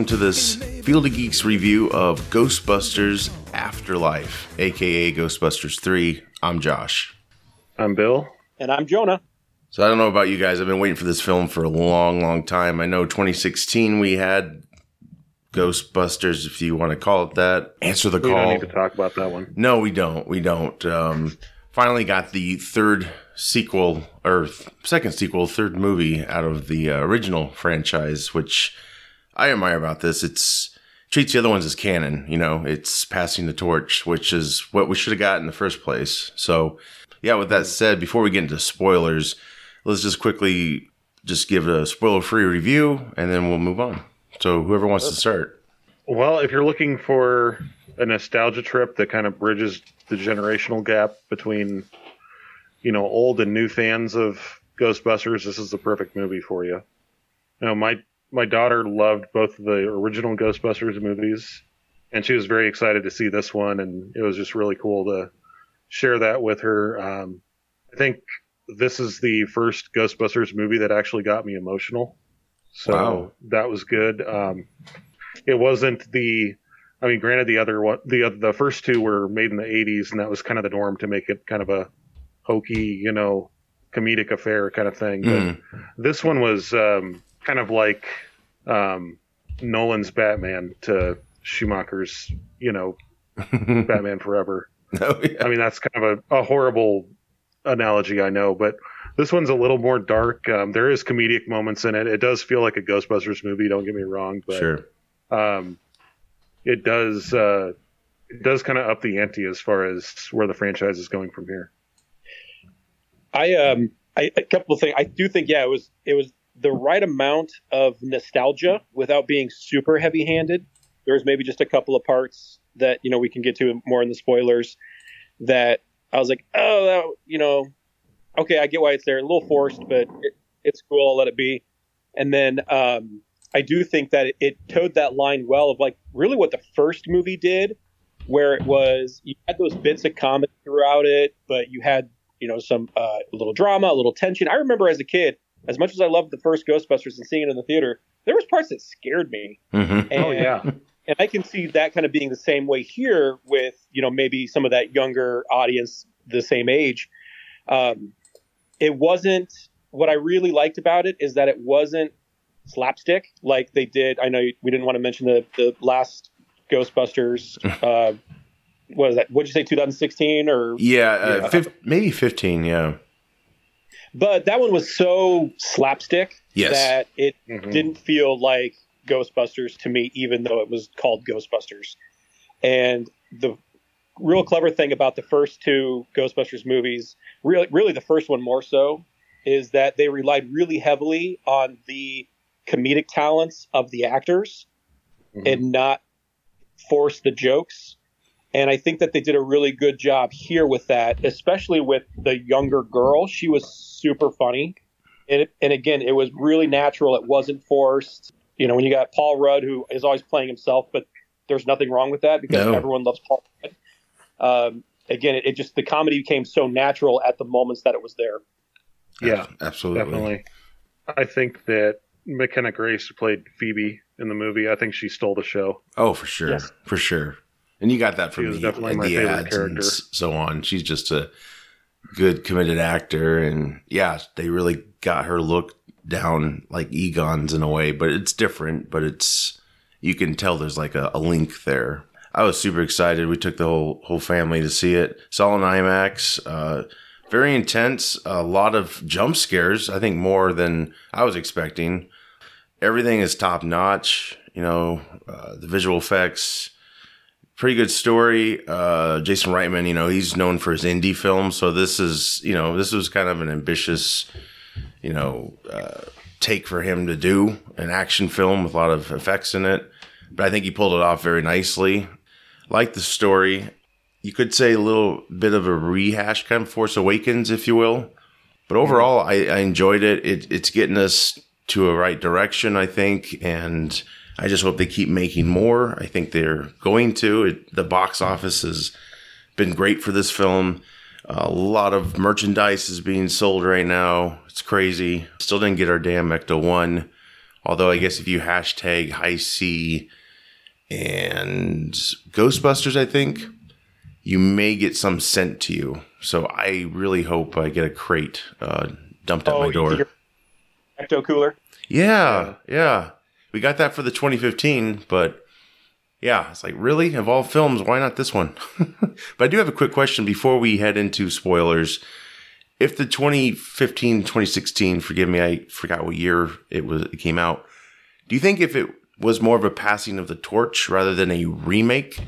Hello, and welcome to this Field of Geeks review of Ghostbusters Afterlife, aka Ghostbusters 3. I'm Josh. I'm Bill. And I'm Jonah. So I don't know about you guys. I've been waiting for this film for a long, long time. I know 2016 we had Ghostbusters, if you want to call it that. Answer the We call. don't need to talk about that one. No, we don't. We don't. Um, finally got the third sequel or th- second sequel, third movie out of the uh, original franchise, which I admire about this. It's treats the other ones as canon. You know, it's passing the torch, which is what we should have got in the first place. So, yeah. With that said, before we get into spoilers, let's just quickly just give a spoiler-free review, and then we'll move on. So, whoever wants to start. Well, if you're looking for a nostalgia trip that kind of bridges the generational gap between, you know, old and new fans of Ghostbusters, this is the perfect movie for you. You know, my my daughter loved both of the original Ghostbusters movies, and she was very excited to see this one, and it was just really cool to share that with her. Um, I think this is the first Ghostbusters movie that actually got me emotional. So Wow. that was good. Um, it wasn't the, I mean, granted the other one, the oth- the first two were made in the '80s, and that was kind of the norm to make it kind of a hokey, you know, comedic affair kind of thing. But Mm. this one was um, kind of like um, Nolan's Batman to Schumacher's, you know, Batman Forever. Oh, yeah. I mean, that's kind of a, a horrible analogy, I know, but this one's a little more dark. Um, there is comedic moments in it. It does feel like a Ghostbusters movie. Don't get me wrong, but Sure. um, it does uh, it does kind of up the ante as far as where the franchise is going from here. I um I a couple of things. I do think yeah, it was it was the right amount of nostalgia without being super heavy handed. There was maybe just a couple of parts that, you know, we can get to more in the spoilers that I was like, oh, that, you know, okay, I get why it's there. A little forced, but it, it's cool. I'll let it be. And then um, I do think that it, it towed that line well of like really what the first movie did, where it was you had those bits of comedy throughout it, but you had you know some uh, little drama, a little tension. I remember as a kid, as much as I loved the first Ghostbusters and seeing it in the theater, there was parts that scared me. hmm And, oh yeah, and I can see that kind of being the same way here with you know maybe some of that younger audience the same age. Um, it wasn't what I really liked about it is that it wasn't slapstick like they did. I know we didn't want to mention the the last Ghostbusters. Uh, what is that? What'd you say? 2016 or Yeah, uh, Yeah. fif- maybe 15, yeah. But that one was so slapstick Yes. that it Mhm. didn't feel like Ghostbusters to me, even though it was called Ghostbusters. And the real clever thing about the first two Ghostbusters movies, really, really the first one more so, is that they relied really heavily on the comedic talents of the actors Mhm. and not force the jokes. And I think that they did a really good job here with that, especially with the younger girl. She was super funny. And, it, and again, it was really natural. It wasn't forced. You know, when you got Paul Rudd, who is always playing himself, but there's nothing wrong with that because No. everyone loves Paul Rudd. Um, again, it, it just, the comedy became so natural at the moments that it was there. yeah, absolutely. definitely. I think that McKenna Grace who played Phoebe in the movie. I think she stole the show. Oh, for sure, Yes. for sure. And you got that from the, definitely and my the favorite ads and character. s- so on. She's just a good committed actor, and yeah, they really got her look down like Egon's in a way, but it's different. But it's you can tell there's like a, a link there. I was super excited. We took the whole whole family to see it. Saw in IMAX. Uh, very intense. A lot of jump scares. I think more than I was expecting. Everything is top notch. You know, uh, the visual effects. Pretty good story. Uh, Jason Reitman, you know, he's known for his indie films, so this is, you know, this was kind of an ambitious, you know, uh, take for him to do an action film with a lot of effects in it. But I think he pulled it off very nicely. Like the story, you could say a little bit of a rehash, kind of Force Awakens, if you will. But overall, I, I enjoyed it. it. It's getting us to a right direction, I think, and I just hope they keep making more. I think they're going to. It, the box office has been great for this film. A lot of merchandise is being sold right now. It's crazy. Still didn't get our damn Ecto 1 Although I guess if you hashtag Hi-C and Ghostbusters, I think you may get some sent to you. So I really hope I get a crate uh, dumped at Oh, my door. Ecto cooler. Yeah, yeah. We got that for the 2015, but yeah, it's like, really? Of all films, why not this one? but I do have a quick question before we head into spoilers. If the 2015, 2016, forgive me, I forgot what year it was it came out. Do you think if it was more of a passing of the torch rather than a remake?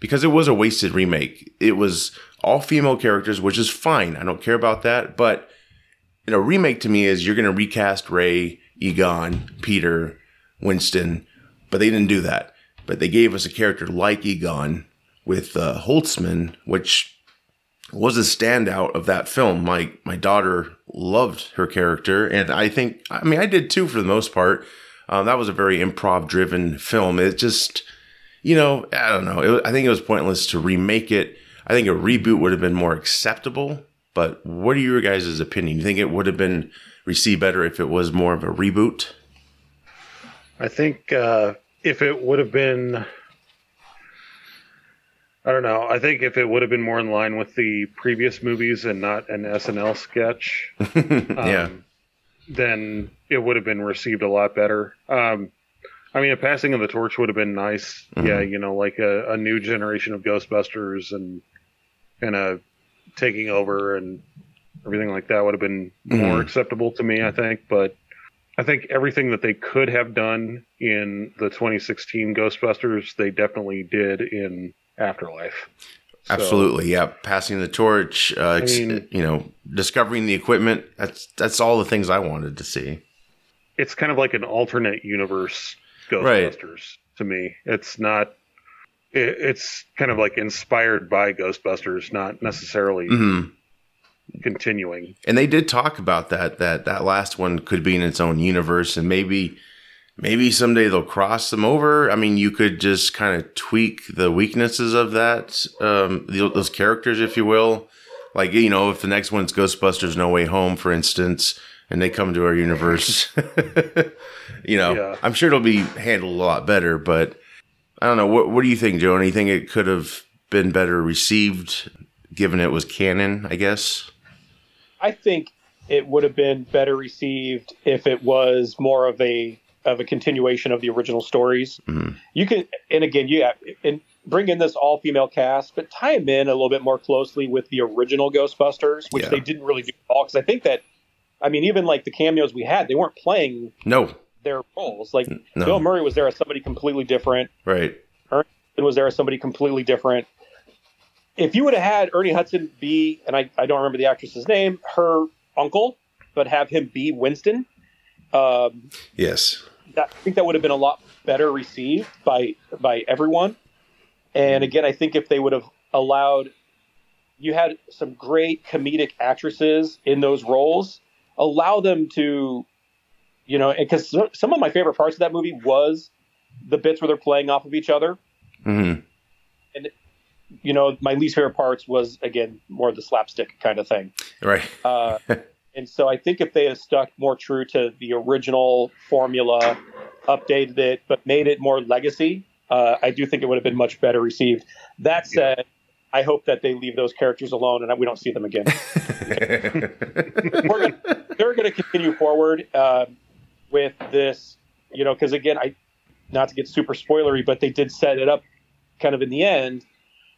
Because it was a wasted remake. It was all female characters, which is fine. I don't care about that, but you know, remake to me is you're going to recast Ray, Egon, Peter, Winston, but they didn't do that. But they gave us a character like Egon with uh, Holtzmann, which was a standout of that film. My my daughter loved her character, and I think I mean I did too for the most part. Um, that was a very improv driven film. It just you know I don't know. It, I think it was pointless to remake it. I think a reboot would have been more acceptable. But what are your guys' opinion? You think it would have been received better if it was more of a reboot? I think uh, if it would have been, I don't know. I think if it would have been more in line with the previous movies and not an SNL sketch, yeah. um, then it would have been received a lot better. Um, I mean, a passing of the torch would have been nice. Mhm. Yeah, you know, like a, a new generation of Ghostbusters and kind of taking over and everything like that would have been more Mhm. acceptable to me, I think. But I think everything that they could have done in the 2016 Ghostbusters, they definitely did in Afterlife. So- Absolutely, yeah. Passing the torch, uh, ex- mean- you know, discovering the equipment. That's that's all the things I wanted to see. it's kind of like an alternate universe Right. Ghostbusters to me. It's not. It, it's kind of like inspired by Ghostbusters, not necessarily hmm continuing. And they did talk about that. That that last one could be in its own universe, and maybe maybe someday they'll cross them over. I mean, you could just kind of tweak the weaknesses of that um, the, those characters, if you will. Like you know, if the next one's Ghostbusters No Way Home, for instance, and they come to our universe, you know, Yeah. I'm sure it'll be handled a lot better. But I don't know. What What do you think, Joe? Anything it could have been better received, given it was canon? I guess. I think it would have been better received if it was more of a of a continuation of the original stories. Mhm. You can, and again, you have, and bring in this all female cast, but tie them in a little bit more closely with the original Ghostbusters, which Yeah. they didn't really do at all. Because I think that, I mean, even like the cameos we had, they weren't playing No, their roles. Like no, Bill Murray was there as somebody completely different. right. Hudson was there as somebody completely different. If you would have had Ernie Hudson be, and I, I don't remember the actress's name, her uncle, but have him be Winston, um, Yes. that, I think that would have been a lot better received by by everyone. And again, I think if they would have allowed, you had some great comedic actresses in those roles, allow them to, you know, because some of my favorite parts of that movie was the bits where they're playing off of each other hmm you know, my least favorite parts was again more of the slapstick kind of thing. Right. Uh, and so I think if they had stuck more true to the original formula, updated it, but made it more legacy, uh, I do think it would have been much better received. That said, I hope that they leave those characters alone and we don't see them again. We're gonna, they're going to continue forward uh, with this, you know, because again, I not to get super spoilery, but they did set it up kind of in the end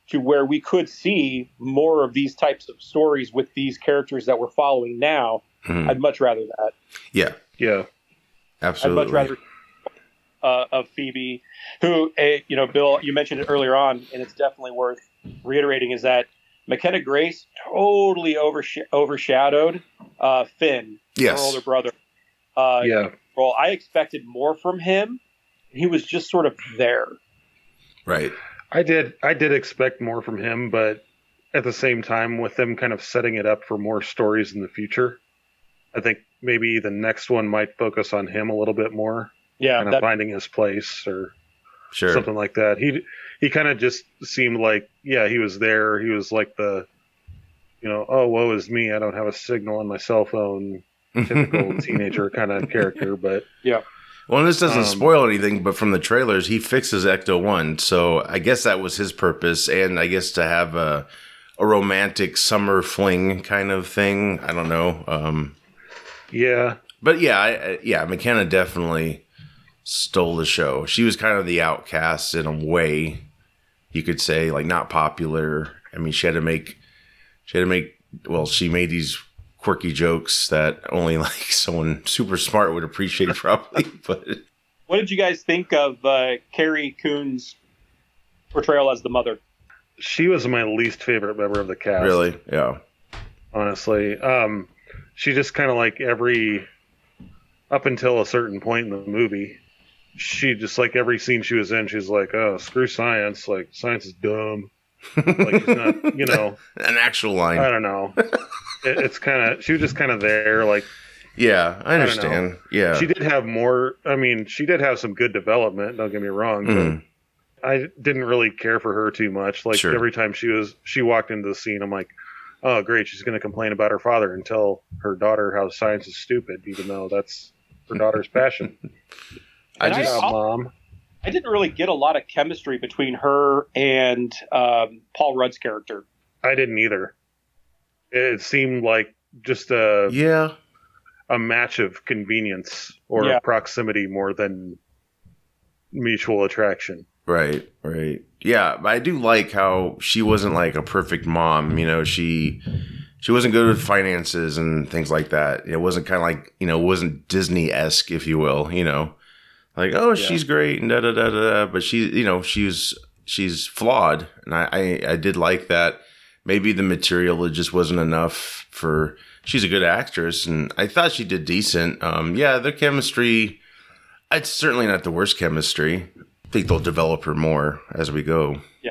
to where we could see more of these types of stories with these characters that we're following now. Mhm. I'd much rather that. Yeah, Yeah, absolutely. I'd much rather uh, of Phoebe, who, uh, you know, Bill, you mentioned it earlier on, and it's definitely worth reiterating is that McKenna Grace totally oversh- overshadowed uh, Finn, her older brother. Uh, yeah. role. I expected more from him. He was just sort of there. Right. I did. I did expect more from him, but at the same time, with them kind of setting it up for more stories in the future, I think maybe the next one might focus on him a little bit more, Yeah, kind of that, finding his place or Sure. something like that. He he kind of just seemed like, yeah, he was there. He was like the, you know, oh woe is me, I don't have a signal on my cell phone. Typical teenager kind of character, but Well, this doesn't Um, spoil anything, but from the trailers, he fixes Ecto One, so I guess that was his purpose, and I guess to have a a romantic summer fling kind of thing. I don't know, um, Yeah, but yeah, I, yeah, McKenna definitely stole the show. She was kind of the outcast in a way, you could say, like not popular. I mean, she had to make, she had to make. Well, she made these quirky jokes that only like someone super smart would appreciate, probably. But What did you guys think of uh, Carrie Coon's portrayal as the mother? she was my least favorite member of the cast. really, yeah, honestly. Um, she just kind of like every up until a certain point in the movie, she just like every scene she was in, she's like, "Oh, screw science! Like science is dumb." Like she's not, you know, an actual line. I don't know. It, it's kind of she was just kind of there. Like Yeah, I don't know. understand. Yeah. she did have more. I mean, she did have some good development. Don't get me wrong, but I didn't really care for her too much. Like Sure. every time she was she walked into the scene, I'm like, oh great, she's going to complain about her father and tell her daughter how science is stupid, even though that's her daughter's passion. I And I- just job, mom. I didn't really get a lot of chemistry between her and um, Paul Rudd's character. I didn't either. It seemed like just a yeah. a match of convenience or Yeah. proximity more than mutual attraction. Right, right. Yeah, but I do like how she wasn't like a perfect mom, you know, she she wasn't good with finances and things like that. It wasn't kind of like, you know, it wasn't Disney-esque if you will, you know. Like, oh, she's great and da da da da, da, but she, you know, she's she's flawed and I I, I did like that. Maybe the material just wasn't enough for she's a good actress and I thought she did decent. Um yeah, their chemistry it's certainly not the worst chemistry. I think they'll develop her more as we go. Yeah,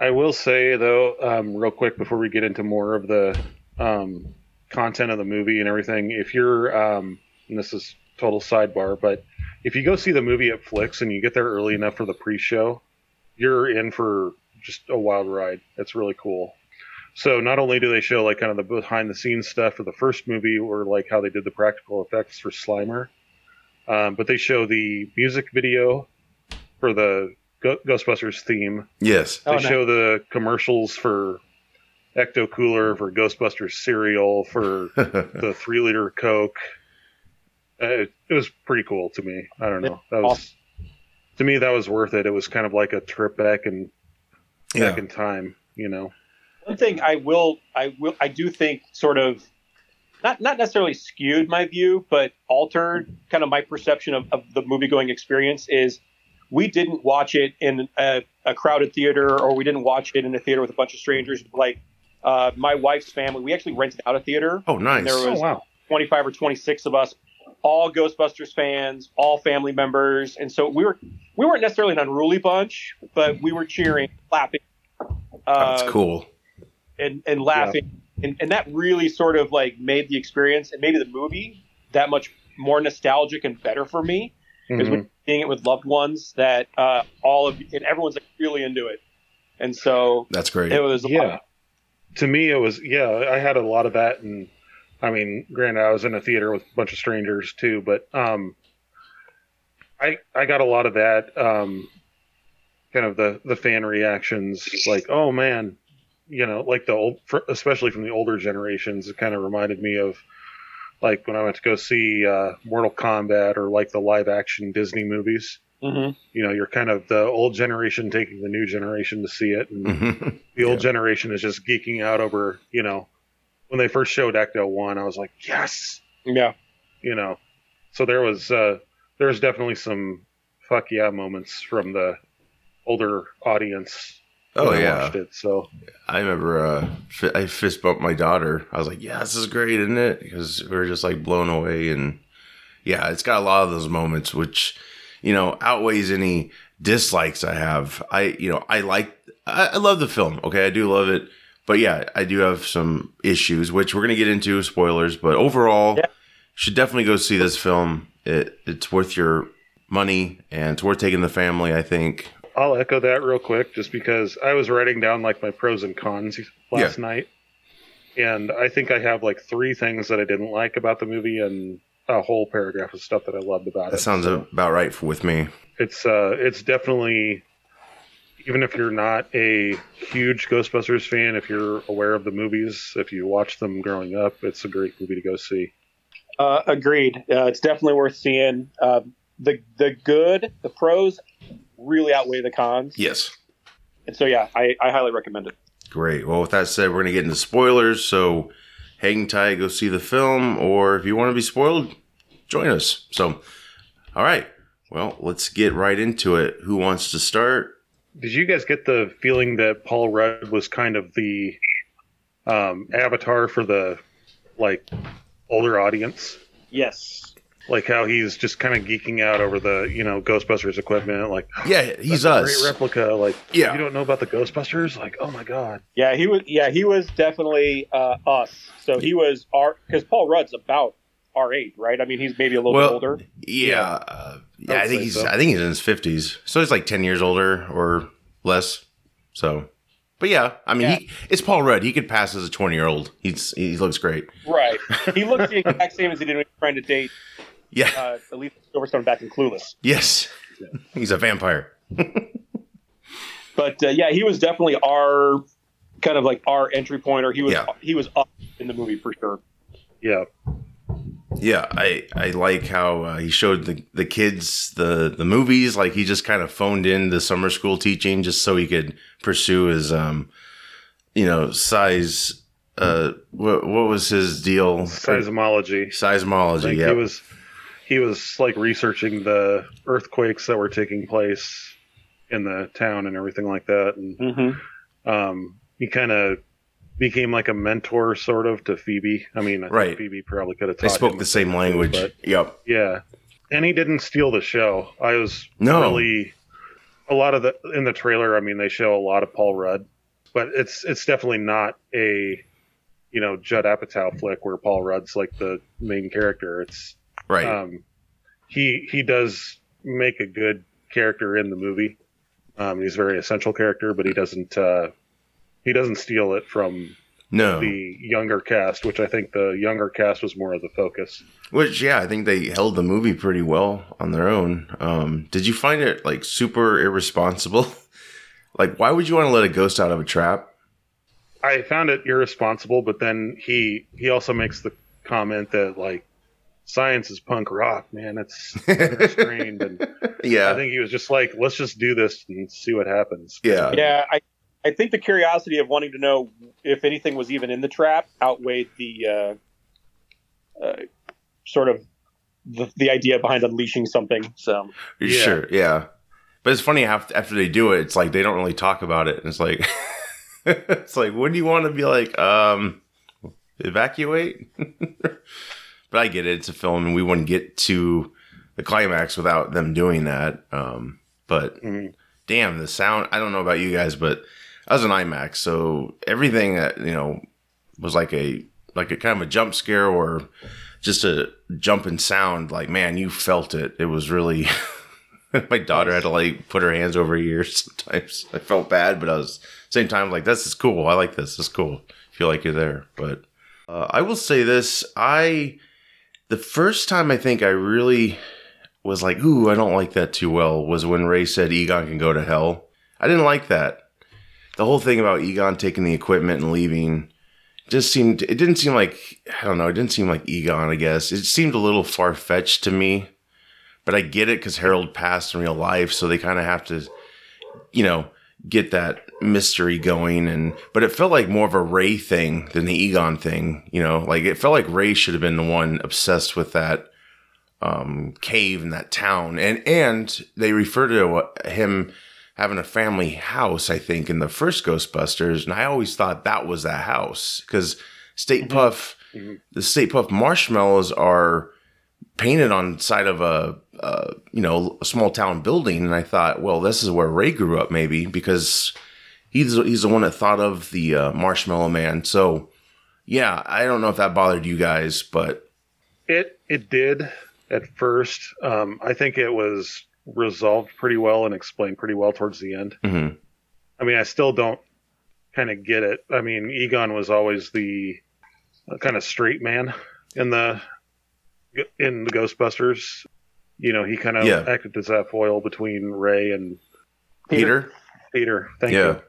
I will say though, um, real quick before we get into more of the um, content of the movie and everything, if you're, um, and this is total sidebar, but if you go see the movie at Flix and you get there early enough for the pre-show, you're in for just a wild ride. It's really cool. So not only do they show like kind of the behind the scenes stuff for the first movie or like how they did the practical effects for Slimer, um, but they show the music video for the Go- Ghostbusters theme Yes. Oh, they nice. show the commercials for Ecto Cooler, for Ghostbusters cereal, for the three liter Coke. Uh, it, it was pretty cool to me. I don't know. That was to me that was worth it. It was kind of like a trip back and back yeah. in time. You know. One thing I will, I will, I do think sort of not not necessarily skewed my view, but altered kind of my perception of, of the movie going experience is we didn't watch it in a, a crowded theater or we didn't watch it in a theater with a bunch of strangers. Like uh, my wife's family, we actually rented out a theater. Oh, nice. There was- Oh wow. 25 or 26 of us, all Ghostbusters fans, all family members, and so we were we weren't necessarily an unruly bunch, but we were cheering, clapping, uh, That's cool. And and laughing, and and that really sort of like made the experience and maybe the movie that much more nostalgic and better for me because Mhm. when seeing it with loved ones that uh, all of and everyone's like really into it, and so That's great. it was Yeah. lot- To me, it was yeah. I had a lot of that, and I mean, granted, I was in a theater with a bunch of strangers too, but um, I I got a lot of that. Um, kind of the the fan reactions, like, oh man, you know, like the old, fr- especially from the older generations, it kind of reminded me of like when I went to go see uh, Mortal Kombat or like the live action Disney movies. Mhm. You know, you're kind of the old generation taking the new generation to see it, and Mhm. the old Yeah. generation is just geeking out over, you know, when they first showed Ecto One, I was like, yes, yeah. you know. So there was uh, there was definitely some fuck yeah moments from the older audience. Oh I yeah. watched it. So I remember uh, I fist bumped my daughter. I was like, "Yeah, this is great, isn't it?" Because we were just like blown away, and yeah, it's got a lot of those moments which you know outweighs any dislikes I have. I you know I like I, I love the film. Okay, I do love it, but yeah, I do have some issues which we're gonna get into spoilers. But overall, Yeah. should definitely go see this film. It it's worth your money and it's worth taking the family. I think. I'll echo that real quick, just because I was writing down like my pros and cons last night, and I think I have like three things that I didn't like about the movie, and a whole paragraph of stuff that I loved about That it. That sounds So about right for, with me. it's uh, it's definitely even if you're not a huge Ghostbusters fan, if you're aware of the movies, if you watch them growing up, it's a great movie to go see. Uh, agreed. Uh, it's definitely worth seeing. Uh, the the good, the pros, really outweigh the cons. Yes. And so yeah, I, I highly recommend it. Great. Well, with that said, we're going to get into spoilers. So hang tight, go see the film, or if you want to be spoiled, join us. So, all right. Well, let's get right into it. Who wants to start? Did you guys get the feeling that Paul Rudd was kind of the um, avatar for the like older audience? Yes. Like how he's just kind of geeking out over the you know Ghostbusters equipment, like Yeah, he's a us. great replica. Like Yeah. you don't know about the Ghostbusters? Like oh my god, Yeah, he was. Yeah, he was definitely uh, us. So he was our because Paul Rudd's about our age, right? I mean, he's maybe a little Well, bit older. Yeah. Uh, yeah, I I think he's so. I think he's in his 50s. So he's like 10 years older or less. So But yeah, I mean, Yeah. he it's Paul Rudd. He could pass as a 20-year-old. He's he looks great. Right. He looks the exact same as he did when he was trying to date Yeah. uh, Alicia Silverstone back in Clueless. yes. He's a vampire. But uh, yeah, he was definitely our kind of like our entry point, or he was Yeah. he was up in the movie for sure. yeah, Yeah, I I like how uh, he showed the the kids the the movies. Like he just kind of phoned in the summer school teaching just so he could pursue his um, you know, size. Uh, what what was his deal? seismology. Seismology. think Yeah. he was he was like researching the earthquakes that were taking place in the town and everything like that, and Mm-hmm. um, he kind of became like a mentor sort of to Phoebe. I mean, I think Right. Phoebe probably could have they spoke the same thing or two, language. but Yep. yeah, and he didn't steal the show. I was No. really a lot of the in the trailer. I mean, they show a lot of Paul Rudd, but it's it's definitely not a you know Judd Apatow flick where Paul Rudd's like the main character. It's Right. um, he he does make a good character in the movie. Um, he's a very essential character, but he doesn't uh, he doesn't steal it from no. the younger cast, which I think the younger cast was more of the focus. Which yeah, I think they held the movie pretty well on their own. Um, did you find it like super irresponsible? like, why would you want to let a ghost out of a trap? I found it irresponsible, but then he he also makes the comment that like science is punk rock, man. It's strained, and yeah. I think he was just like, let's just do this and see what happens. Yeah. Yeah, I I think the curiosity of wanting to know if anything was even in the trap outweighed the uh, uh, sort of the, the idea behind unleashing something. So Yeah. Sure, yeah. But it's funny after they do it, it's like they don't really talk about it. And it's like, it's like, when do you want to be like, um, evacuate? but I get it. It's a film, and we wouldn't get to the climax without them doing that. Um, but Mhm. damn, the sound. I don't know about you guys, but I was an IMAX, so everything that you know was like a like a kind of a jump scare or just a jump in sound. Like man, you felt it. It was really. My daughter had to like put her hands over her ears sometimes. I felt bad, but I was same time like this is cool. I like this. This is cool. Feel like you're there. But uh, I will say this: I the first time I think I really was like, "Ooh, I don't like that too well," was when Ray said Egon can go to hell. I didn't like that. The whole thing about Egon taking the equipment and leaving just seemed. It didn't seem like I don't know. It didn't seem like Egon. I guess it seemed a little far fetched to me. But I get it because Harold passed in real life, so they kind of have to, you know, get that mystery going. And but it felt like more of a Ray thing than the Egon thing. You know, like it felt like Ray should have been the one obsessed with that um, cave and that town, and and they refer to him having a family house. I think in the first Ghostbusters, and I always thought that was that house because Stay Puft, Mhm. the Stay Puft marshmallows are painted on side of a, uh, you know a small town building, and I thought, well, this is where Ray grew up, maybe because he's he's the one that thought of the uh, Marshmallow Man. So yeah, I don't know if that bothered you guys, but It it did at first. Um, I think it was resolved pretty well and explained pretty well towards the end. mhm. I mean, I still don't kind of get it. I mean, Egon was always the uh, kind of straight man in the in the Ghostbusters. You know, he kind of Yeah. acted as that foil between Ray and Peter. Peter. Thank Yeah. you.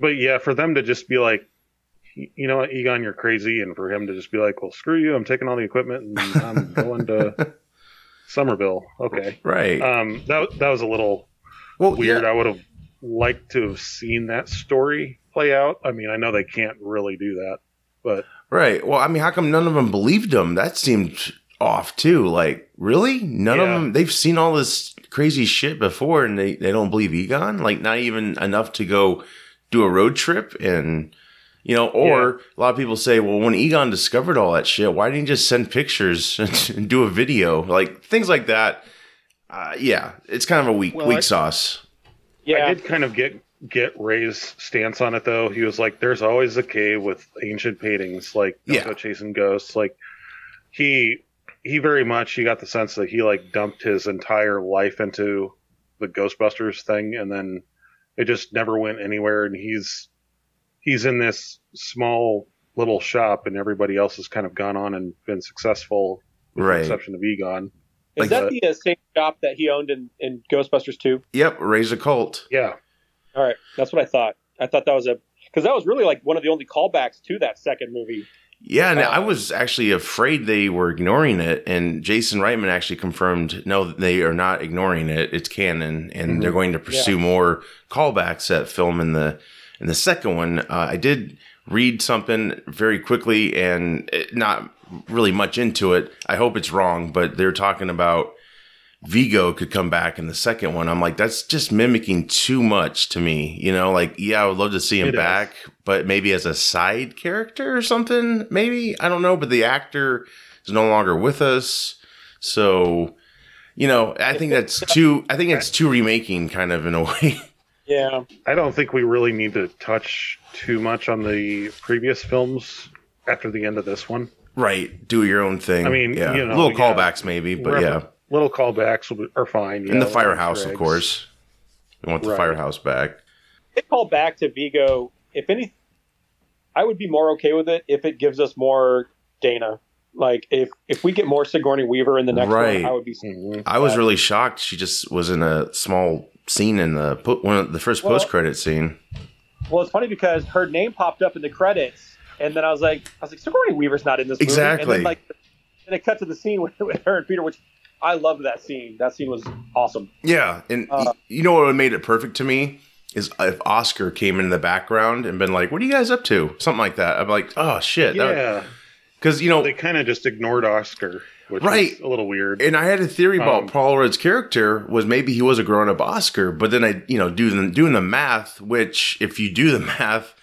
But yeah, for them to just be like, you know what, Egon, you're crazy, and for him to just be like, well, screw you, I'm taking all the equipment and I'm going to Summerville. Okay. Right. Um, that that was a little well, weird. yeah. I would have liked to have seen that story play out. I mean, I know they can't really do that, but Right. Well, I mean, how come none of them believed him? That seemed off too. Like, really? None of them. They've seen all this crazy shit before, and they they don't believe Egon. Like, not even enough to go do a road trip and. You know, or a lot of people say, well, when Egon discovered all that shit, why didn't he just send pictures and do a video? Like things like that. Uh, yeah, it's kind of a weak Well, weak I- sauce. Yeah, I did kind of get get Ray's stance on it though. He was like, "There's always a cave with ancient paintings, like don't Yeah. go chasing ghosts." Like he he very much he got the sense that he like dumped his entire life into the Ghostbusters thing, and then it just never went anywhere. And he's he's in this small little shop, and everybody else has kind of gone on and been successful, with Right. the exception of Egon. is like that that. the uh, same shop that he owned in, in Ghostbusters 2? Yep, Ray's Occult. Yeah, All right, that's what I thought. I thought that was a because that was really like one of the only callbacks to that second movie. Yeah, and Uh, I was actually afraid they were ignoring it, and Jason Reitman actually confirmed no, they are not ignoring it. It's canon, and Mhm. they're going to pursue more callbacks that film in the in the second one. Uh, I did read something very quickly, and it, not really much into it. I hope it's wrong, but they're talking about Vigo could come back in the second one. I'm like, that's just mimicking too much to me. You know, like, yeah, I would love to see him It is. back, but maybe as a side character or something. Maybe I don't know. But the actor is no longer with us, so you know, I think that's too. I think it's too remaking, kind of in a way. Yeah, I don't think we really need to touch too much on the previous films after the end of this one. right. Do your own thing. I mean, yeah, you know, little yeah. callbacks maybe, but Refer- yeah, Little callbacks will be- are fine. in yeah, the firehouse, of course. We want the Right. firehouse back. They call back to Vigo. If any, I would be more okay with it if it gives us more Dana. Like if if we get more Sigourney Weaver in the next Right. one, I would be. Mhm. I was really shocked. She just was in a small scene in the po- one of the first Well- post credit scene. Well, it's funny because her name popped up in the credits, and then I was like, I was like, Sigourney Weaver's not in this movie. And Exactly. then, like, and it cut to the scene with, with her and Peter, which I loved that scene. That scene was awesome. Yeah, and Uh, you know what made it perfect to me is if Oscar came in the background and been like, "What are you guys up to?" Something like that. I'm like, "Oh shit!" Yeah, Because you know, they kind of just ignored Oscar, which Right. is a little weird. and I had a theory about Um, Paul Rudd's character was maybe he was a grown up Oscar, but then I, you know, do the, doing the math, which if you do the math,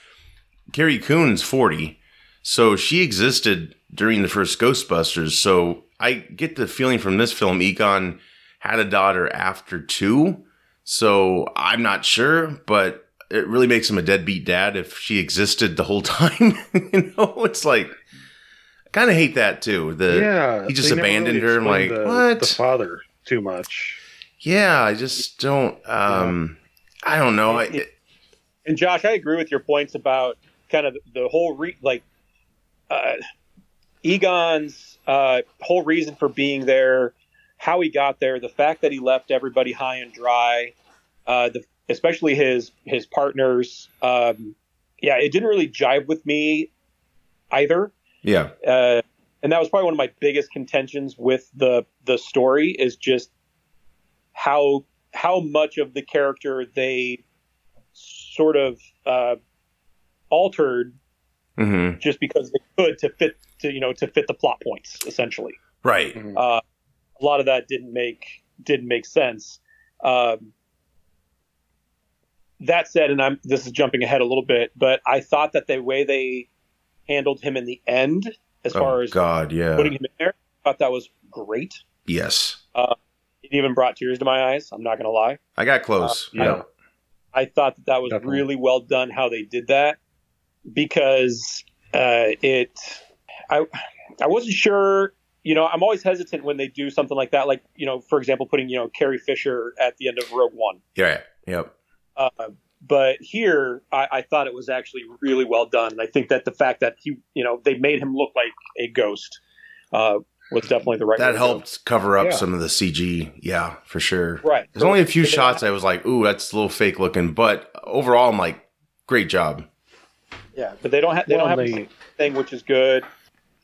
Carrie Coon's 40, so she existed during the first Ghostbusters. So I get the feeling from this film, Egon had a daughter after two. So I'm not sure, but it really makes him a deadbeat dad if she existed the whole time. you know, it's like I kind of hate that too. The yeah, he just abandoned her. I'm like, the, what? The father too much. Yeah, I just don't. Um, I don't know. I, And Josh, I agree with your points about kind of the whole re- like uh, Egon's uh, whole reason for being there, how he got there, the fact that he left everybody high and dry, uh, the, especially his his partners. Um, yeah, it didn't really jive with me either. yeah, uh, and that was probably one of my biggest contentions with the the story is just how how much of the character they sort of uh, altered hmm just because they could to fit to you know to fit the plot points essentially right. Mhm. uh, a lot of that didn't make didn't make sense. Um, that said, and I'm this is jumping ahead a little bit, but I thought that the way they handled him in the end, as far Oh as God, yeah, putting him in there, I thought that was great. yes. Uh, It even brought tears to my eyes. I'm not going to lie. I got close. yeah. yeah, I thought that that was Definitely. really well done how they did that because uh, it. I I wasn't sure. You know, I'm always hesitant when they do something like that. Like you know, for example, putting you know Carrie Fisher at the end of Rogue One. yeah, yep. Uh, but here, I, I thought it was actually really well done. And I think that the fact that he, you know, they made him look like a ghost uh, was definitely the right. way that to helped cover up Yeah. some of the CG. Yeah, for sure. Right. There's only a few shots I was like, ooh, that's a little fake looking, but overall, I'm like, great job. Yeah, but they don't have they Well, don't have they- the thing, which is good.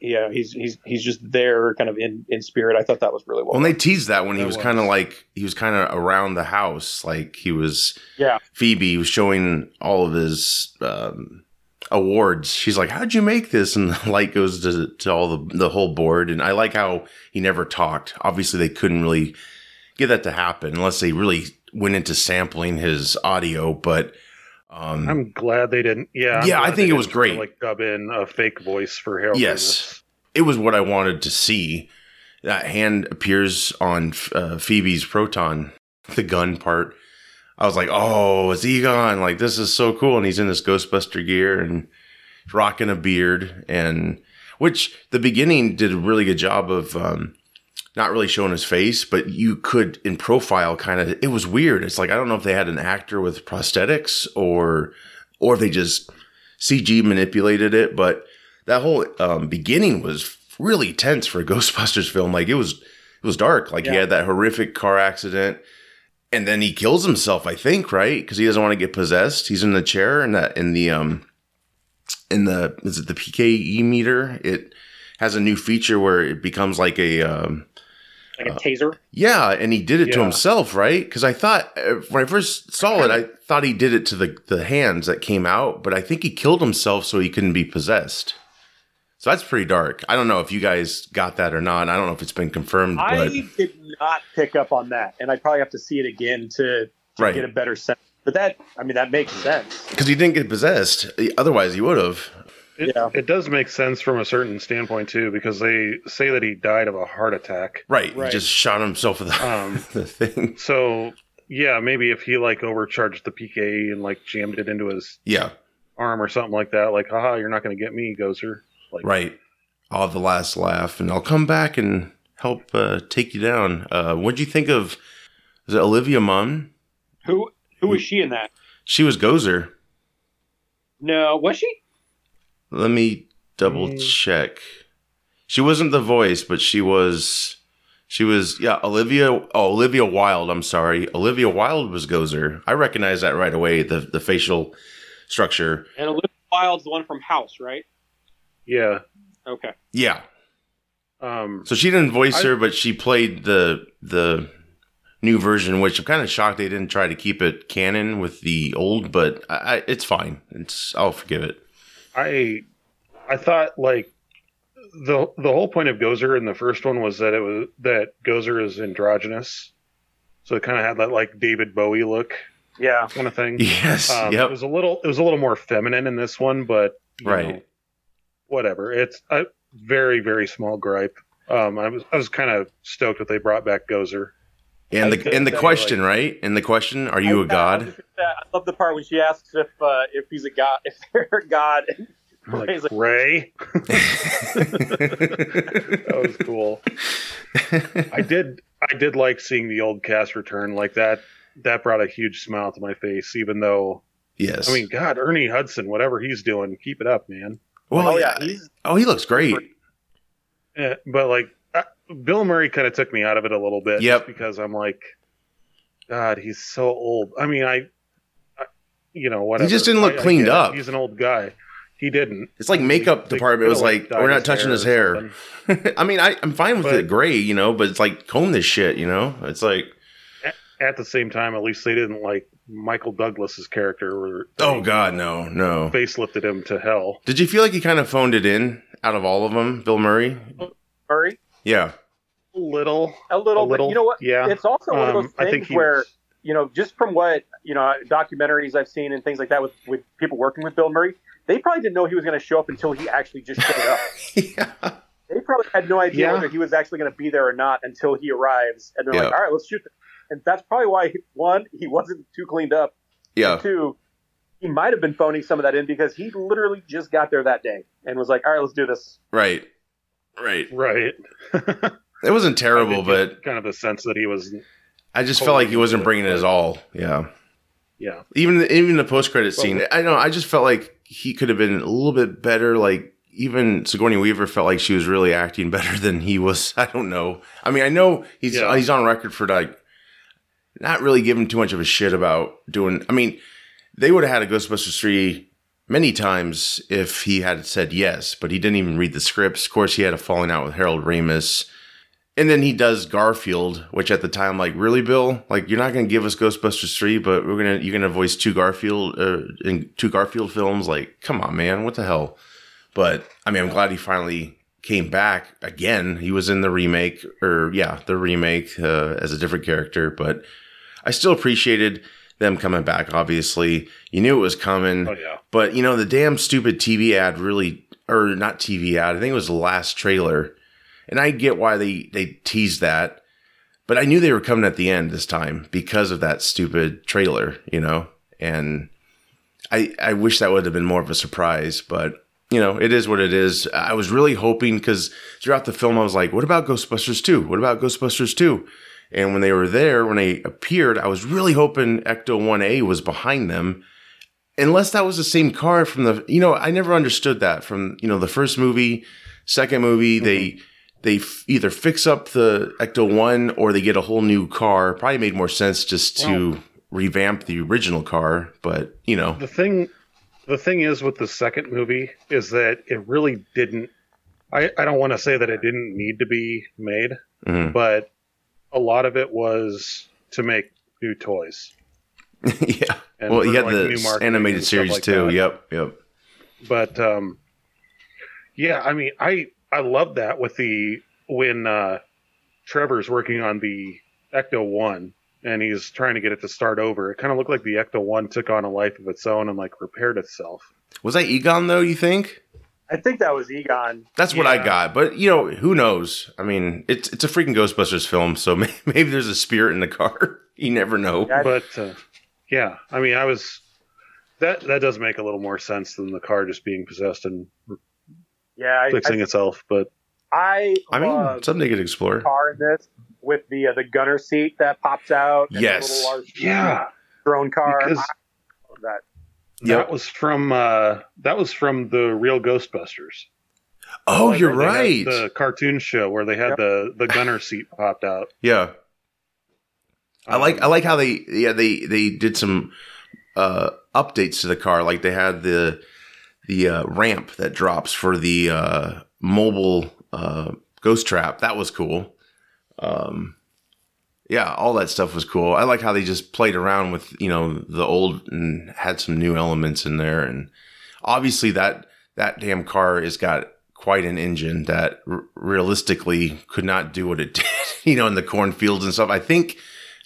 Yeah, he's he's he's just there, kind of in in spirit. I thought that was really well. Well, and they teased that when he was was. kind of like he was kind of around the house, like he was. Yeah. Phoebe was showing all of his um, awards. She's like, "How'd you make this?" And the light goes to, to all the the whole board. And I like how he never talked. Obviously, they couldn't really get that to happen unless they really went into sampling his audio. But um, I'm glad they didn't. Yeah, I'm Yeah, I think it was didn't try to, great. Like dub in a fake voice for Harold. Yes. it was what I wanted to see. That hand appears on uh, Phoebe's proton, the gun part. I was like, oh, it's Egon. Like, this is so cool. And he's in this Ghostbuster gear and rocking a beard. And which the beginning did a really good job of um, not really showing his face, but you could, in profile, kind of, it was weird. It's like, I don't know if they had an actor with prosthetics or, or if they just CG manipulated it, but that whole um, beginning was really tense for a Ghostbusters film. Like it was, it was dark. Like he had that horrific car accident, and then he kills himself. I think right because he doesn't want to get possessed. He's in the chair and that in the um, in the is it the PKE meter? It has a new feature where it becomes like a um, like a taser. yeah, and he did it to himself, right? Because I thought uh, when I first saw it, I thought he did it to the the hands that came out, but I think he killed himself so he couldn't be possessed. So that's pretty dark. I don't know if you guys got that or not. I don't know if it's been confirmed, I but did not pick up on that, and I'd probably have to see it again to, to Right. get a better sense. But that, I mean, that makes sense. because he didn't get possessed, otherwise he would have. It, Yeah. it does make sense from a certain standpoint too, because they say that he died of a heart attack. Right, Right. he just shot himself with the, Um, the thing. So yeah, maybe if he like overcharged the PK and like jammed it into his Yeah, arm or something like that, like, haha, you're not going to get me, Gozer. Like, right. I'll have the last laugh, and I'll come back and help uh, take you down. Uh, what'd you think of? Is it Olivia Munn? Who who was she in that? She was Gozer. No, was she? Let me double Mm. check. She wasn't the voice, but she was. She was yeah, Olivia. Oh, Olivia Wilde. I'm sorry, Olivia Wilde was Gozer. I recognize that right away. The the facial structure. And Olivia Wilde's the one from House, right? Yeah. Okay. Yeah. Um, So she didn't voice I- her, but she played the the new version, which I'm kind of shocked they didn't try to keep it canon with the old. But I, I, it's fine. It's I'll forgive it. I I thought like the the whole point of Gozer in the first one was that it was that Gozer is androgynous, so it kind of had that like David Bowie look Yeah. kind of thing. Yes. Um, It was a little it was a little more feminine in this one, but you Right. know, whatever. It's a very very small gripe. Um, I was I was kind of stoked that they brought back Gozer. And the and the that, question, right? And the question, are you I- a god? I, was just gonna say, I love the part when she asks if uh, if he's a god, if they're a god. I'm Ray's like like- Ray, that was cool. I did I did like seeing the old cast return like that. That brought a huge smile to my face, even though yes. I mean, God, Ernie Hudson, whatever he's doing, keep it up, man. well, oh yeah. yeah, Oh, he looks great. Eh, but like, uh, Bill Murray kind of took me out of it a little bit, Yep. just because I'm like, God, he's so old. I mean, I, I you know, whatever. He just didn't look I- I cleaned get it. up. He's an old guy. He didn't. It's like makeup They department was could've, like, we're not touching his hair. I mean, I, I'm fine with But- it gray, you know, but it's like comb this shit, you know. It's like, At the same time, at least they didn't like Michael Douglas's character. Where oh god, no, no. facelifted him to hell. Did you feel like he kind of phoned it in out of all of them, Bill Murray? Murray. Yeah, A little, A little, a little. but you know what? Yeah. It's also one of Um, those I think things he where was- you know, just from what you know, documentaries I've seen and things like that with with people working with Bill Murray, they probably didn't know he was going to show up until he actually just showed up. yeah, they probably had no idea Yeah. whether he was actually going to be there or not until he arrives, and they're Yeah. like, "All right, let's shoot." This. And that's probably why one, he wasn't too cleaned up. yeah. Two, he might have been phoning some of that in because he literally just got there that day and was like, "All right, let's do this." Right, right. right. It wasn't terrible, but kind of the sense that he was, I just felt like he wasn't bringing his all. Yeah. yeah. even even the post credit scene. I know. I just felt like he could have been a little bit better. Like even Sigourney Weaver felt like she was really acting better than he was. I don't know. I mean, I know he's Yeah. he's on record for like not really giving too much of a shit about doing. I mean, they would have had a Ghostbusters three many times if he had said yes, but he didn't even read the scripts. Of course, he had a falling out with Harold Ramis. And then he does Garfield, which at the time, like, really, Bill, like, you're not going to give us Ghostbusters three, but we're gonna you're gonna voice two Garfield uh, in two Garfield films. Like, come on, man, what the hell? But I mean, I'm glad he finally came back again. He was in the remake, or yeah, the remake uh, as a different character. But I still appreciated them coming back. Obviously, you knew it was coming. Oh yeah. But you know, the damn stupid TV ad really, or not TV ad. I think it was the last trailer, and I get why they they teased that, but I knew they were coming at the end this time because of that stupid trailer. You know, and I I wish that would have been more of a surprise, but. You know, it is what it is. I was really hoping because throughout the film, I was like, what about Ghostbusters 2? What about Ghostbusters 2? And when they were there, when they appeared, I was really hoping Ecto 1A was behind them unless that was the same car from the you know i never understood that from you know the first movie second movie they they f- either fix up the ecto 1 or they get a whole new car probably made more sense just to revamp the original car but you know The thing, the thing is with the second movie is that it really didn't. I, I don't want to say that it didn't need to be made, mhm. but a lot of it was to make new toys. yeah And well you had like, the animated series like too that. yep yep But um, yeah, I mean, I I love that with the when uh, Trevor's working on the Ecto One and he's trying to get it to start over. It kind of looked like the Ecto One took on a life of its own and like repaired itself. was that egon though you think I think that was Egon. that's what i got but you know who knows i mean it's it's a freaking ghostbusters film so may- maybe there's a spirit in the car you never know Yeah. But uh, yeah, I mean, I was that that does make a little more sense than the car just being possessed and Yeah, I, fixing itself. But I, i mean something they could explore the car in this with the uh, the gunner seat that pops out. and the Yes. little large yeah, drone car. because I love that. Yep. that was from uh, that was from the real Ghostbusters. Oh, They you're right. The cartoon show where they had Yep. the the gunner seat popped out. yeah, I like I Um, like how they yeah they they did some uh updates to the car. Like they had the the uh, ramp that drops for the uh mobile uh ghost trap. That was cool. Um yeah, all that stuff was cool. I like how they just played around with, you know, the old and had some new elements in there and obviously that that damn car has got quite an engine that r- realistically could not do what it did, you know, in the cornfields and stuff. I think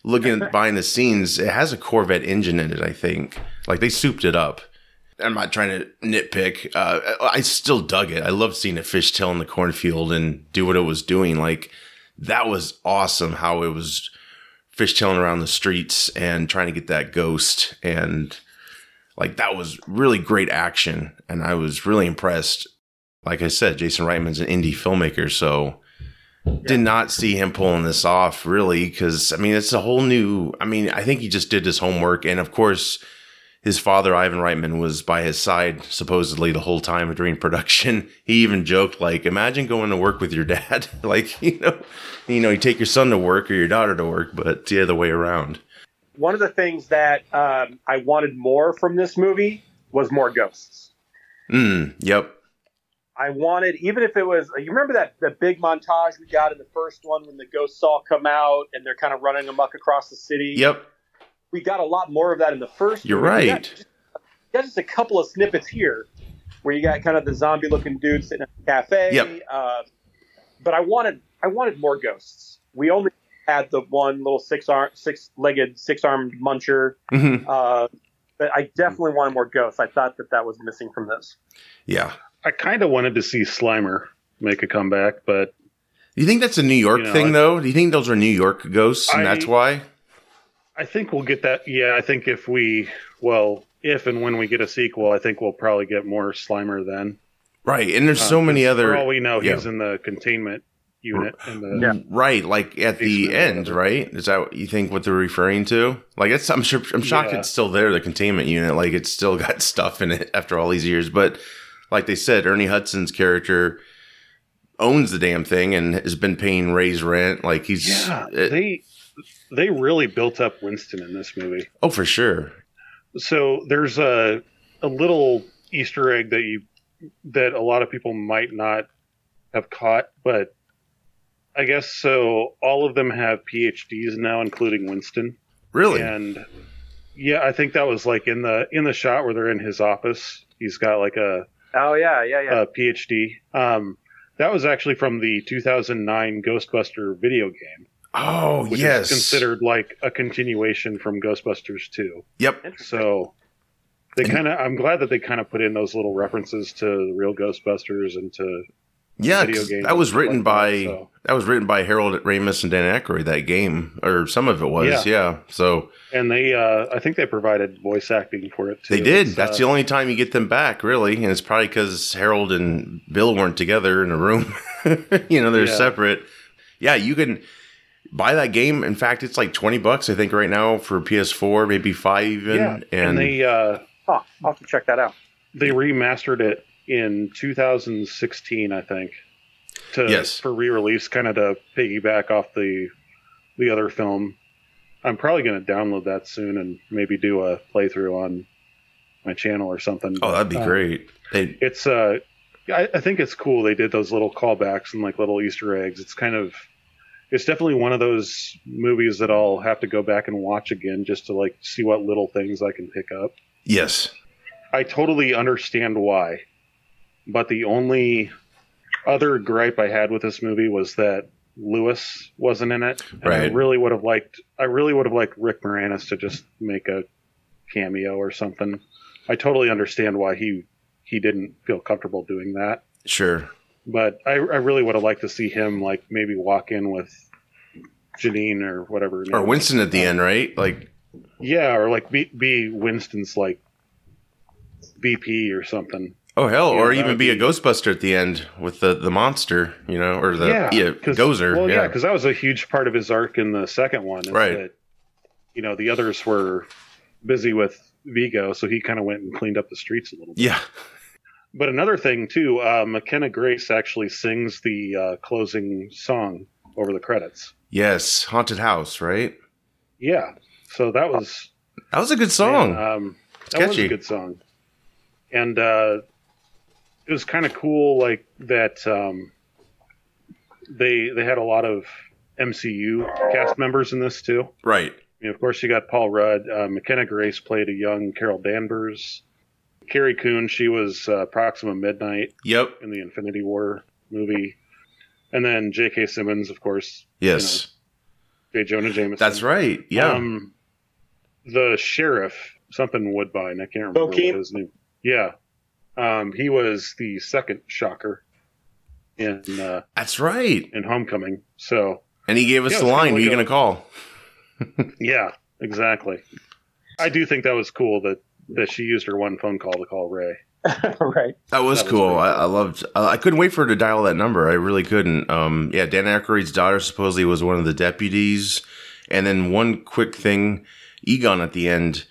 looking at behind the scenes, it has a Corvette engine in it, I think. Like they souped it up. I'm not trying to nitpick. Uh, I still dug it. I loved seeing a fishtail in the cornfield and do what it was doing. Like that was awesome how it was fishtailing around the streets and trying to get that ghost. And like that was really great action. And I was really impressed. Like I said, Jason Reitman's an indie filmmaker, so did not see him pulling this off really because I mean it's a whole new. I mean I think he just did his homework, and of course his father Ivan Reitman was by his side supposedly the whole time during production. He even joked like, "Imagine going to work with your dad, like you know, you know, you take your son to work or your daughter to work, but the other way around." One of the things that um, I wanted more from this movie was more ghosts. Mm, yep. I wanted, even if it was, you remember that the big montage we got in the first one when the ghosts all come out and they're kind of running amok across the city. Yep. We got a lot more of that in the first. You're movie. We got right. just, we got just a couple of snippets here where you got kind of the zombie-looking dude sitting at the cafe. Yep. Uh, but I wanted, I wanted more ghosts. We only had the one little six-arm, six-legged, six-armed muncher. hmm Uh, but I definitely wanted more ghosts. I thought that that was missing from this. Yeah. I kind of wanted to see Slimer make a comeback, but Do you think that's a New York You know, thing I- though? Do you think those are New York ghosts and I- that's why? I think we'll get that. Yeah, I think if we, well, if and when we get a sequel, I think we'll probably get more Slimer then. Right. And there's Uh, so many other For all we know, yeah. he's in the containment unit. In the, Yeah. Right, like at the end, whatever. right? Is that what you think what they're referring to? Like it's I'm sure I'm shocked Yeah. it's still there, the containment unit. Like it's still got stuff in it after all these years. But like they said, Ernie Hudson's character owns the damn thing and has been paying Ray's rent. Like he's Yeah, it- they they really built up Winston in this movie. oh for sure. So there's a a little Easter egg that you that a lot of people might not have caught, but I guess so. All of them have PhDs now, including Winston. Really? And yeah, I think that was like in the in the shot where they're in his office. He's got like a, Oh yeah, yeah, yeah. a PhD. Um, that was actually from the 2009 Ghostbuster video game, oh which yes. is considered like a continuation from Ghostbusters 2. Yep. So they kind of, I'm glad that they kind of put in those little references to the real Ghostbusters and to Yeah, video 'cause games that was written like by that, so. that was written by Harold Ramis and Dan Aykroyd. That game, or some of it was, yeah. So and they, uh, I think they provided voice acting for it too. they did. It's, That's uh, the only time you get them back, really, and it's probably because Harold and Bill weren't together in a room. you know, they're Yeah. separate. Yeah, you can buy that game. In fact, it's like twenty bucks, I think, right now for PS4, maybe five even. yeah, and, and they, uh, oh, I'll have to check that out. they remastered it in 2016, I think, to Yes. for re-release, kind of to piggyback off the the other film. I'm probably going to download that soon and maybe do a playthrough on my channel or something. oh, that'd be Uh, great. They, It's uh, I, I think it's cool. They did those little callbacks and like little Easter eggs. It's kind of, it's definitely one of those movies that I'll have to go back and watch again just to like see what little things I can pick up. yes, I totally understand why, but the only other gripe I had with this movie was that Lewis wasn't in it. And I really would have liked. I really would have liked Rick Moranis to just make a cameo or something. I totally understand why he he didn't feel comfortable doing that, sure. But I, I really would have liked to see him like maybe walk in with Janine or whatever. Or. Winston at the end, right? Like, Yeah, or like be, be Winston's like BP or something. oh hell, Yeah, or even would be, a Ghostbuster at the end with the the monster, you know, or the yeah, 'cause- Gozer. Well, yeah, yeah. because that was a huge part of his arc in the second one. Right. That, you know, the others were busy with Vigo, so he kind of went and cleaned up the streets a little bit. yeah. But another thing too, uh, McKenna Grace actually sings the uh, closing song over the credits. Yes, haunted house, right? Yeah, so that was That was a good song. man, um, that was a good song, and uh, it was kind of cool, like that. Um, they they had a lot of MCU cast members in this too. right. I mean, of course, you got Paul Rudd. Uh, McKenna Grace played a young Carol Danvers. Carrie Coon, she was uh, Proxima Midnight Yep. in the Infinity War movie. And then J.K. Simmons, of course. Yes. J. Jonah Jameson. That's right. Yeah. Um, the sheriff, something Woodbine, I can't remember what his name. Yeah. Um, he was the second shocker in uh, That's right. in Homecoming. So And he gave us Yeah, the line, kinda who you going to call? yeah, exactly. I do think that was cool that that she used her one phone call to call Ray. right. That was That was cool. pretty I, I loved. I, I couldn't wait for her to dial that number. I really couldn't. Um, yeah, Dan Aykroyd's daughter supposedly was one of the deputies. And then one quick thing, Egon at the end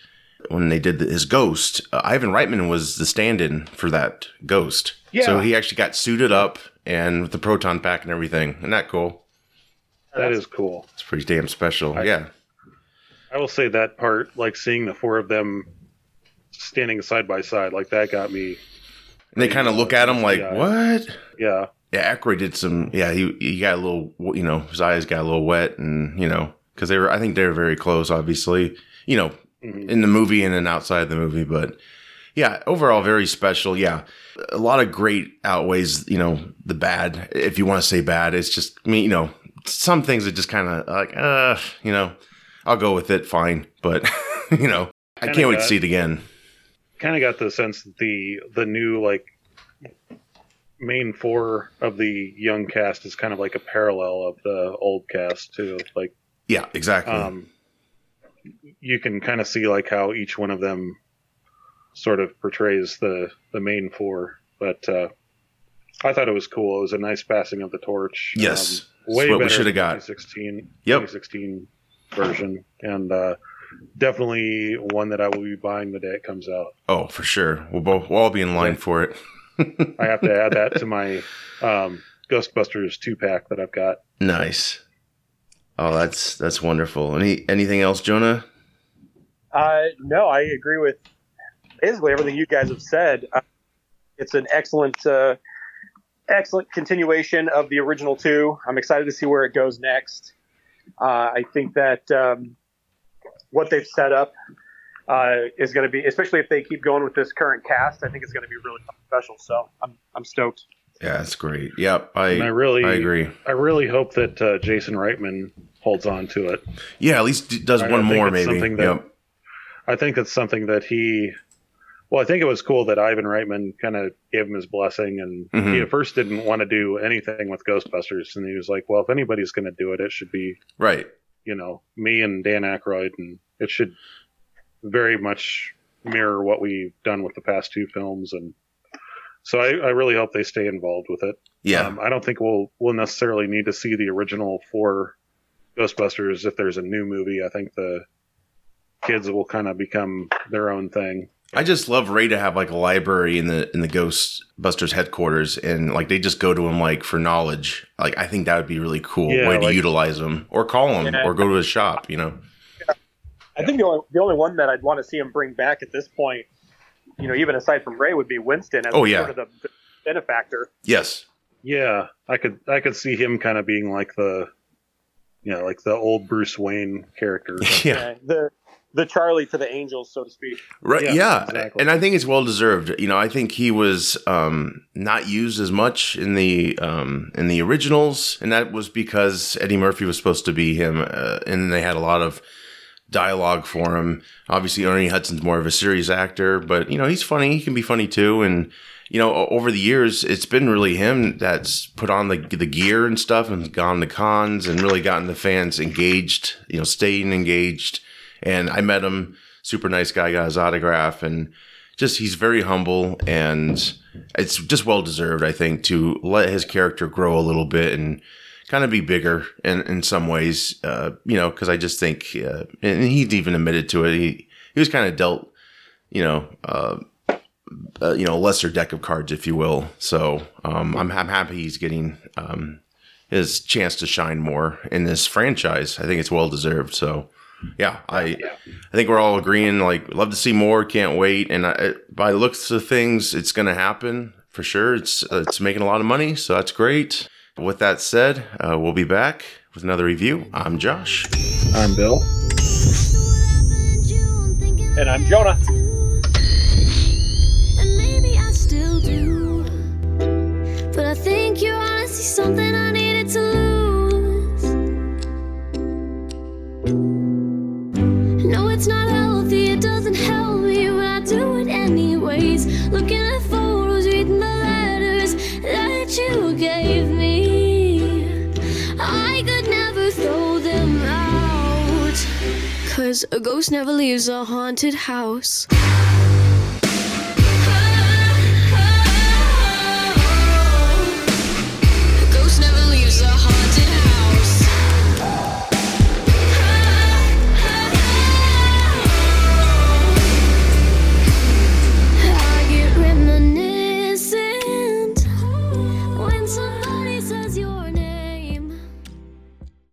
when they did the, his ghost, uh, Ivan Reitman was the stand-in for that ghost. Yeah. So he actually got suited up and with the proton pack and everything. Isn't that cool? That is cool. It's pretty damn special. I- yeah. I will say that part, like seeing the four of them standing side by side, like that got me. And they kind of look at him like, what? Yeah, Yeah, Aykroyd did some. Yeah, he he got a little. You know, his eyes got a little wet, and you know, because they were. I think they were very close. Obviously, you know, Mhm. in the movie and then outside the movie, but yeah, overall very special. Yeah, a lot of great outweighs. You know, the bad. If you want to say bad, it's just I mean, you know, some things that just kind of like, uh, you know, I'll go with it. Fine, but you know, I can't wait to see it again. Kind of got the sense that the the new like main four of the young cast is kind of like a parallel of the old cast too. Like, Yeah, exactly. um, you can kind of see like how each one of them sort of portrays the the main four. But uh, I thought it was cool. It was a nice passing of the torch. Yes. um, way what we better shoulda than got. 2016, Yep. 2016 version, and uh, definitely one that I will be buying the day it comes out. oh, for sure. We'll both we'll all be in line for it. I have to add that to my um, Ghostbusters two pack that I've got. Nice. Oh, that's that's wonderful. Any anything else, Jonah? Uh, no, I agree with basically everything you guys have said. Uh, it's an excellent, uh, excellent continuation of the original two. I'm excited to see where it goes next. Uh, I think that um, what they've set up uh, is going to be, especially if they keep going with this current cast, I think it's going to be really special. So I'm I'm stoked. Yeah, that's great. Yep, I And I really, I agree. I really hope that uh, Jason Reitman holds on to it. Yeah, at least does I- I one think more maybe. that- Yep. I think it's something that he. Well, I think it was cool that Ivan Reitman kind of gave him his blessing, and Mhm. he at first didn't want to do anything with Ghostbusters, and he was like, "Well, if anybody's going to do it, it should be Right. you know me and Dan Aykroyd, and it should very much mirror what we've done with the past two films." And so I, I really hope they stay involved with it. Yeah. Um, I don't think we'll we'll necessarily need to see the original four Ghostbusters if there's a new movie. I think the kids will kind of become their own thing. I just love Ray to have like a library in the in the Ghostbusters headquarters, and like they just go to him like for knowledge. Like I think that would be really cool Yeah, way to utilize him, or call him, Yeah. or go to his shop. You know. I think the only, the only one that I'd want to see him bring back at this point, you know, even aside from Ray, would be Winston as Oh, yeah. sort of the, the benefactor. Yes. Yeah, I could I could see him kind of being like the, you know, like the old Bruce Wayne character. Yeah. The the Charlie to the Angels, so to speak. Right. Yeah, Yeah. exactly. And I think it's well deserved. You know, I think he was um, not used as much in the um, in the originals, and that was because Eddie Murphy was supposed to be him, uh, and they had a lot of dialogue for him. Obviously, Ernie Hudson's more of a serious actor, but you know, he's funny. He can be funny too, and you know, over the years, it's been really him that's put on the the gear and stuff, and gone to cons, and really gotten the fans engaged. You know, staying engaged. And I met him, super nice guy, got his autograph, and just he's very humble, and it's just well deserved, I think, to let his character grow a little bit and kind of be bigger in in some ways. Uh, you know, because I just think, uh, and he's even admitted to it. He he was kind of dealt, you know. Uh, uh, you know, lesser deck of cards, if you will. So um, I'm, I'm happy he's getting um, his chance to shine more in this franchise. I think it's well deserved. So yeah, I I think we're all agreeing. Like, love to see more. Can't wait. And I, by looks of things, it's going to happen for sure. It's uh, it's making a lot of money, so that's great. With that said, uh, we'll be back with another review. I'm Josh. I'm Bill. And I'm Jonah. And maybe I still do. But I think you're honestly something I needed to lose. No, it's not healthy, it doesn't help me, but I do it anyways. Looking at photos, reading the letters that you gave me. Cause a ghost never leaves a haunted house.